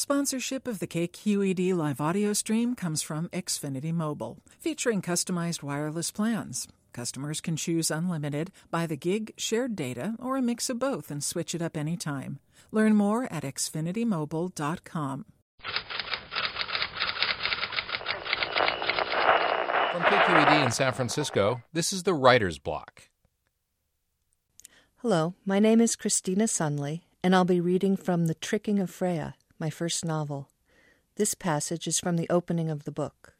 Sponsorship of the KQED live audio stream comes from Xfinity Mobile, featuring customized wireless plans. Customers can choose unlimited, by the gig, shared data, or a mix of both and switch it up anytime. Learn more at xfinitymobile.com. From KQED in San Francisco, this is the Writer's Block. Hello, my name is Christina Sunley, and I'll be reading from The Tricking of Freya my first novel. This passage is from the opening of the book.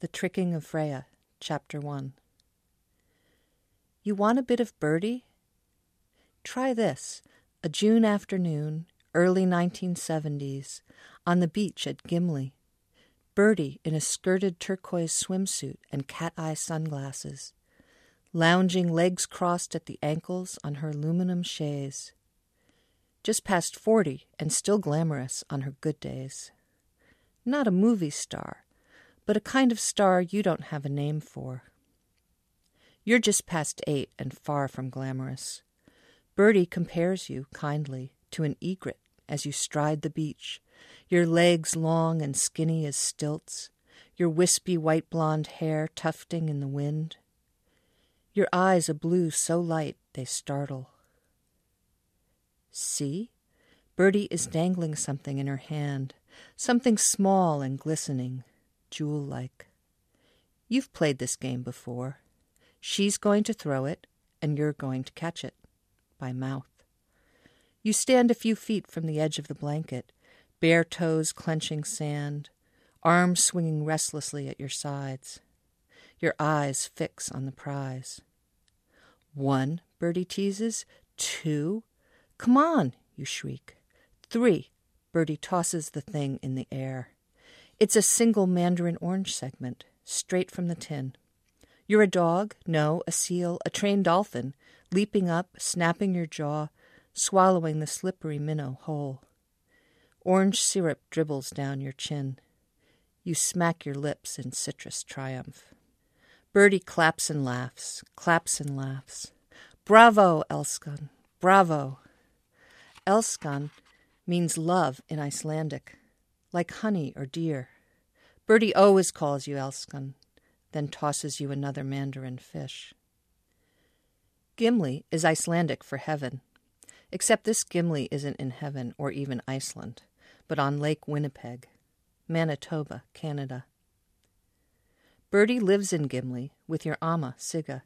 The Tricking of Freya, Chapter 1. You want a bit of birdie? Try this a June afternoon, early 1970s, on the beach at Gimli. Birdie in a skirted turquoise swimsuit and cat eye sunglasses, lounging legs crossed at the ankles on her aluminum chaise just past 40 and still glamorous on her good days. Not a movie star, but a kind of star you don't have a name for. You're just past eight and far from glamorous. Birdie compares you, kindly, to an egret as you stride the beach, your legs long and skinny as stilts, your wispy white blonde hair tufting in the wind, your eyes a blue so light they startle. See? Birdie is dangling something in her hand, something small and glistening, jewel like. You've played this game before. She's going to throw it, and you're going to catch it by mouth. You stand a few feet from the edge of the blanket, bare toes clenching sand, arms swinging restlessly at your sides. Your eyes fix on the prize. One, Birdie teases. Two, Come on, you shriek. Three, Birdie tosses the thing in the air. It's a single mandarin orange segment, straight from the tin. You're a dog, no, a seal, a trained dolphin, leaping up, snapping your jaw, swallowing the slippery minnow whole. Orange syrup dribbles down your chin. You smack your lips in citrus triumph. Birdie claps and laughs, claps and laughs. Bravo, Elskan, bravo. Elskan means love in Icelandic, like honey or dear. Birdie always calls you Elskan, then tosses you another mandarin fish. Gimli is Icelandic for heaven, except this Gimli isn't in heaven or even Iceland, but on Lake Winnipeg, Manitoba, Canada. Birdie lives in Gimli with your Amma, Sigga.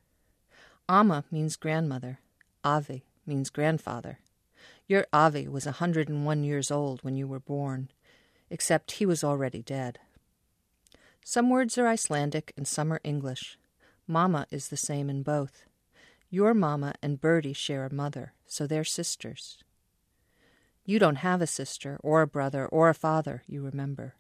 Amma means grandmother, Avi means grandfather. Your Avi was a 101 years old when you were born, except he was already dead. Some words are Icelandic and some are English. Mama is the same in both. Your mama and Birdie share a mother, so they're sisters. You don't have a sister, or a brother, or a father, you remember.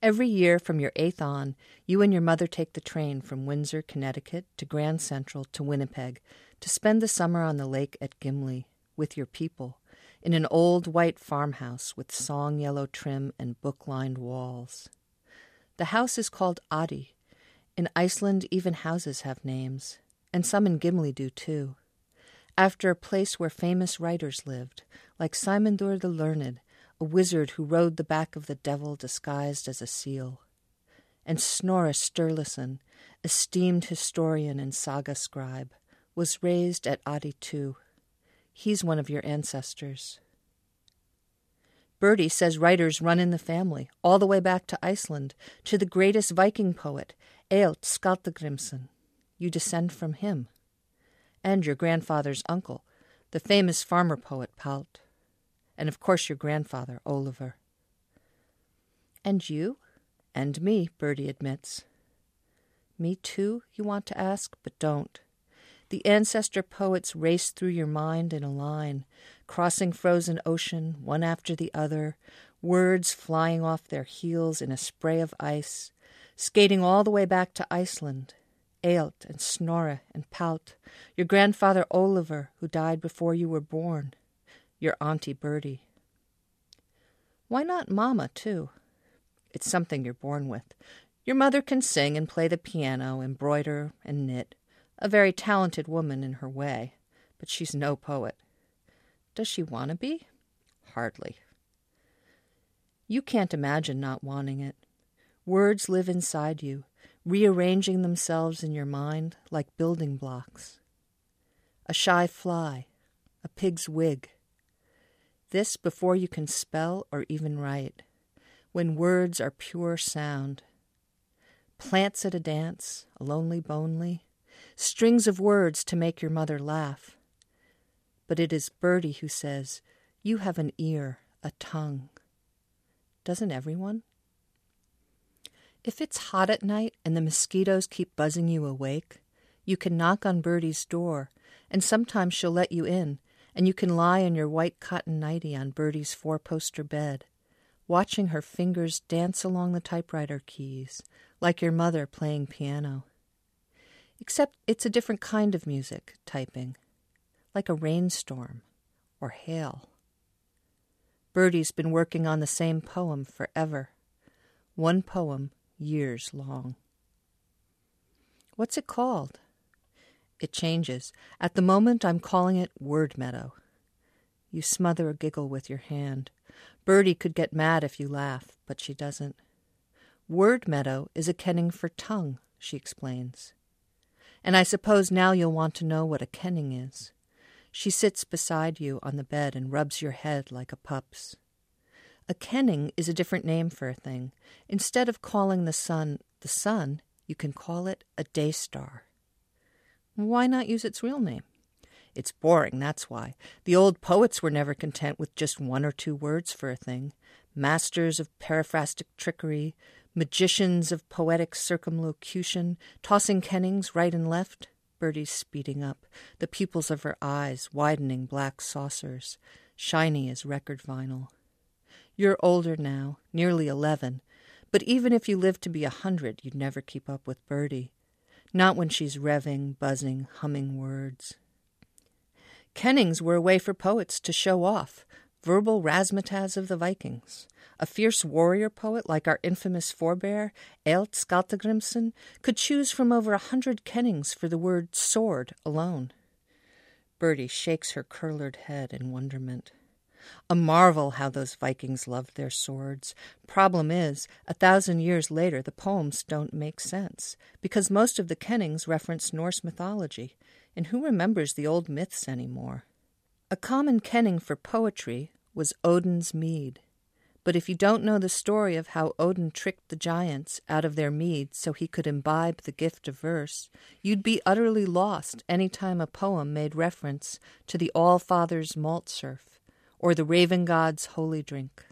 Every year from your eighth on, you and your mother take the train from Windsor, Connecticut to Grand Central to Winnipeg to spend the summer on the lake at Gimli with your people in an old white farmhouse with song yellow trim and book lined walls. The house is called Oddi. In Iceland, even houses have names, and some in Gimli do too. After a place where famous writers lived, like Saemundur the Learned, a wizard who rode the back of the devil disguised as a seal, and Snorri Sturluson, esteemed historian and saga scribe, was raised at Oddi too. He's one of your ancestors. Birdie says writers run in the family, all the way back to Iceland, to the greatest Viking poet, Egill Skallagrimsson. You descend from him. And your grandfather's uncle, the famous farmer poet Palt. And of course your grandfather, Oliver. And you? And me, Birdie admits. Me too, you want to ask, but don't. The ancestor poets race through your mind in a line, crossing frozen ocean, one after the other, words flying off their heels in a spray of ice, skating all the way back to Iceland. Egill and Snorri and Palt, your grandfather Oliver, who died before you were born, your auntie Birdie. Why not Mamma, too? It's something you're born with. Your mother can sing and play the piano, embroider and knit a very talented woman in her way, but she's no poet. Does she want to be? Hardly. You can't imagine not wanting it. Words live inside you, rearranging themselves in your mind like building blocks. A shy fly, a pig's wig. This before you can spell or even write, when words are pure sound. Plants at a dance, a lonely bonely, strings of words to make your mother laugh. But it is Birdie who says, You have an ear, a tongue. Doesn't everyone? If it's hot at night and the mosquitoes keep buzzing you awake, you can knock on Birdie's door, and sometimes she'll let you in, and you can lie in your white cotton nightie on Birdie's four poster bed, watching her fingers dance along the typewriter keys, like your mother playing piano. Except it's a different kind of music, typing, like a rainstorm or hail. Birdie's been working on the same poem forever. One poem years long. What's it called? It changes. At the moment, I'm calling it Word Meadow. You smother a giggle with your hand. Birdie could get mad if you laugh, but she doesn't. Word Meadow is a kenning for tongue, she explains. And I suppose now you'll want to know what a kenning is. She sits beside you on the bed and rubs your head like a pup's. A kenning is a different name for a thing. Instead of calling the sun the sun, you can call it a day star. Why not use its real name? It's boring, that's why. The old poets were never content with just one or two words for a thing. Masters of periphrastic trickery, magicians of poetic circumlocution, tossing kennings right and left. Birdie's speeding up, the pupils of her eyes widening black saucers, shiny as record vinyl. You're older now, nearly eleven, but even if you lived to be a hundred, you'd never keep up with Birdie. Not when she's revving, buzzing, humming words. Kennings were a way for poets to show off, verbal razzmatazz of the Vikings. A fierce warrior poet like our infamous forebear, Egill Skallagrimsson, could choose from over a hundred kennings for the word sword alone. Birdie shakes her curlered head in wonderment. A marvel how those Vikings loved their swords. Problem is, a thousand years later, the poems don't make sense, because most of the kennings reference Norse mythology, and who remembers the old myths anymore? A common kenning for poetry was Odin's mead. But if you don't know the story of how Odin tricked the giants out of their mead so he could imbibe the gift of verse, you'd be utterly lost any time a poem made reference to the All Father's malt surf or the raven god's holy drink.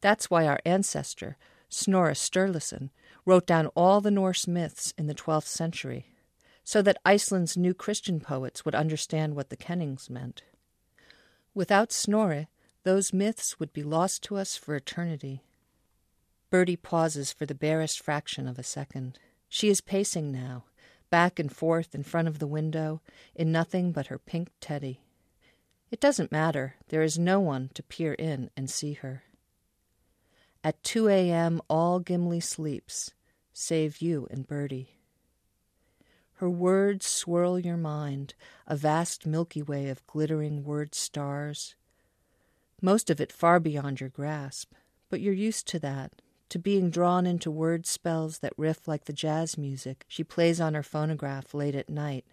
That's why our ancestor, Snorri Sturluson, wrote down all the Norse myths in the 12th century, so that Iceland's new Christian poets would understand what the kennings meant. Without Snorri, those myths would be lost to us for eternity. Birdie pauses for the barest fraction of a second. She is pacing now, back and forth in front of the window, in nothing but her pink teddy. It doesn't matter. There is no one to peer in and see her. At 2 a.m., all Gimli sleeps, save you and Birdie. Her words swirl your mind, a vast Milky Way of glittering word stars. Most of it far beyond your grasp, but you're used to that, to being drawn into word spells that riff like the jazz music she plays on her phonograph late at night.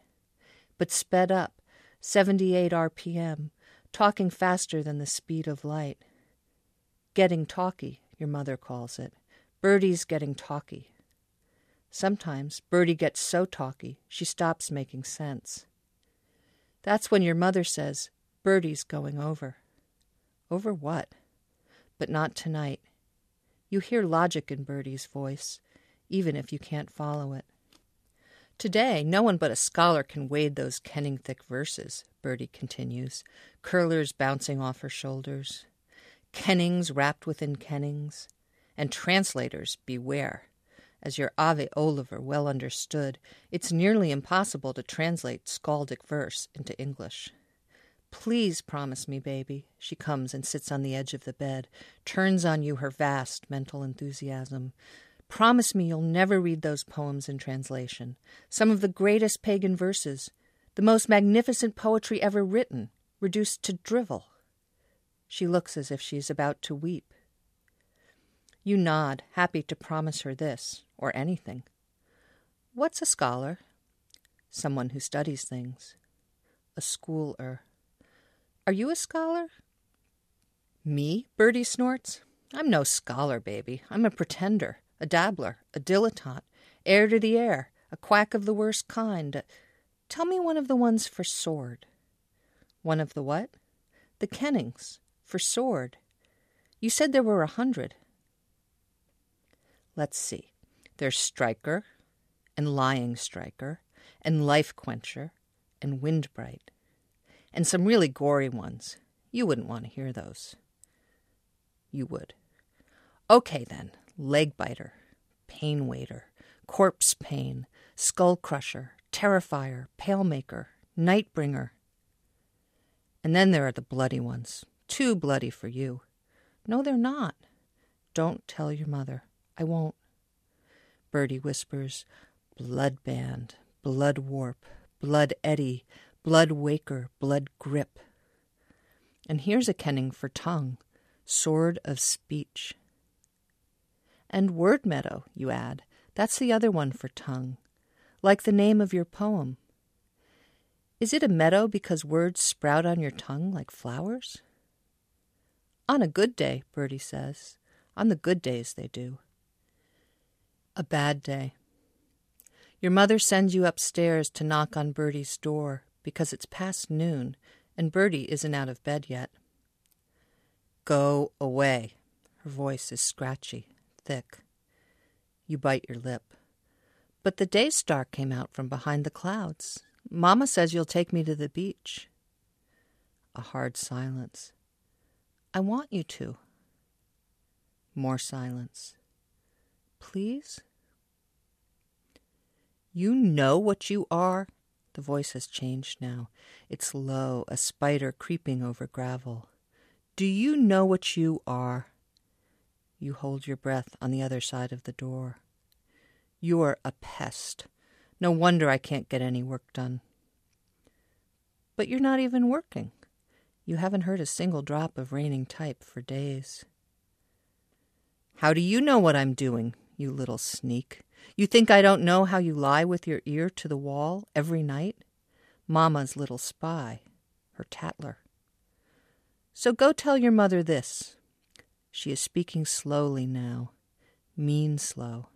But sped up, 78 RPM, talking faster than the speed of light. Getting talky, your mother calls it. Birdie's getting talky. Sometimes Birdie gets so talky she stops making sense. That's when your mother says, Birdie's going over. Over what? But not tonight. You hear logic in Birdie's voice, even if you can't follow it. Today, no one but a scholar can wade those kenning thick verses, Birdie continues, curlers bouncing off her shoulders. Kennings wrapped within kennings. And translators, beware. As your Avi Oliver well understood, it's nearly impossible to translate skaldic verse into English. Please promise me, baby. She comes and sits on the edge of the bed, turns on you her vast mental enthusiasm. Promise me you'll never read those poems in translation. Some of the greatest pagan verses, the most magnificent poetry ever written, reduced to drivel. She looks as if she's about to weep. You nod, happy to promise her this, or anything. What's a scholar? Someone who studies things. A schooler. Are you a scholar? Me? Birdie snorts. I'm no scholar, baby. I'm a pretender, a dabbler, a dilettante, heir to the air, a quack of the worst kind. Tell me one of the ones for sword. One of the what? The kennings, for sword. You said there were a hundred. Let's see. There's striker, and lying striker, and life quencher, and windbright, and some really gory ones. You wouldn't want to hear those. You would. Okay, then. Leg biter, pain waiter, corpse pain, skull crusher, terrifier, pale maker, night bringer. And then there are the bloody ones. Too bloody for you. No, they're not. Don't tell your mother. I won't. Birdie whispers, Blood band, blood warp, blood eddy, blood waker, blood grip. And here's a kenning for tongue, sword of speech. And word meadow, you add. That's the other one for tongue, like the name of your poem. Is it a meadow because words sprout on your tongue like flowers? On a good day, Birdie says. On the good days they do. A bad day. Your mother sends you upstairs to knock on Birdie's door because it's past noon and Birdie isn't out of bed yet. Go away. Her voice is scratchy, thick. You bite your lip. But the day star came out from behind the clouds. Mamma says you'll take me to the beach. A hard silence. I want you to. More silence. Please? You know what you are? The voice has changed now. It's low, a spider creeping over gravel. Do you know what you are? You hold your breath on the other side of the door. You're a pest. No wonder I can't get any work done. But you're not even working. You haven't heard a single drop of raining type for days. How do you know what I'm doing, you little sneak? You think I don't know how you lie with your ear to the wall every night? Mamma's little spy, her tattler. So go tell your mother this. She is speaking slowly now, mean slow.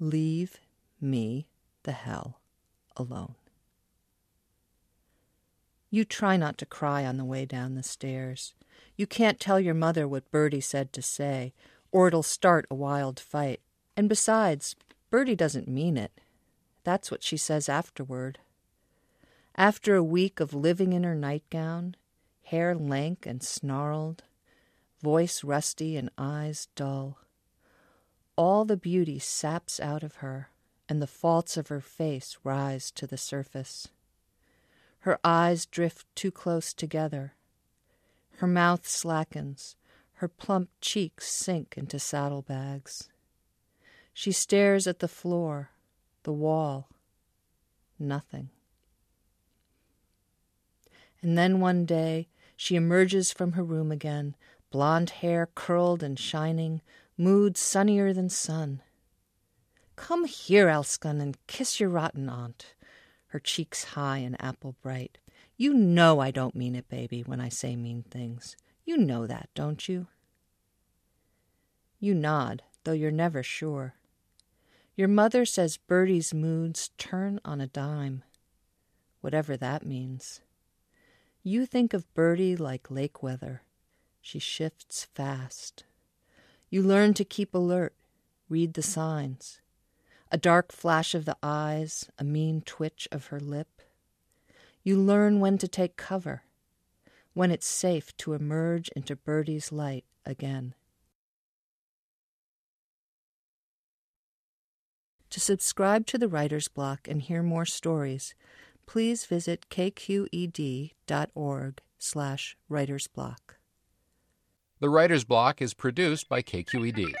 Leave me the hell alone. You try not to cry on the way down the stairs. You can't tell your mother what Birdie said to say, or it'll start a wild fight. And besides, Birdie doesn't mean it. That's what she says afterward. After a week of living in her nightgown, hair lank and snarled, voice rusty and eyes dull, all the beauty saps out of her, and the faults of her face rise to the surface. Her eyes drift too close together. Her mouth slackens. Her plump cheeks sink into saddlebags. She stares at the floor, the wall. Nothing. And then one day she emerges from her room again, blonde hair curled and shining, mood sunnier than sun. Come here, Elskan, and kiss your rotten aunt. Her cheeks high and apple bright. You know I don't mean it, baby, when I say mean things. You know that, don't you? You nod, though you're never sure. Your mother says Birdie's moods turn on a dime, whatever that means. You think of Birdie like lake weather. She shifts fast. You learn to keep alert, read the signs. A dark flash of the eyes, a mean twitch of her lip. You learn when to take cover, when it's safe to emerge into Birdie's light again. To subscribe to the Writer's Block and hear more stories, please visit kqed.org slash writersblock. The Writer's Block is produced by KQED.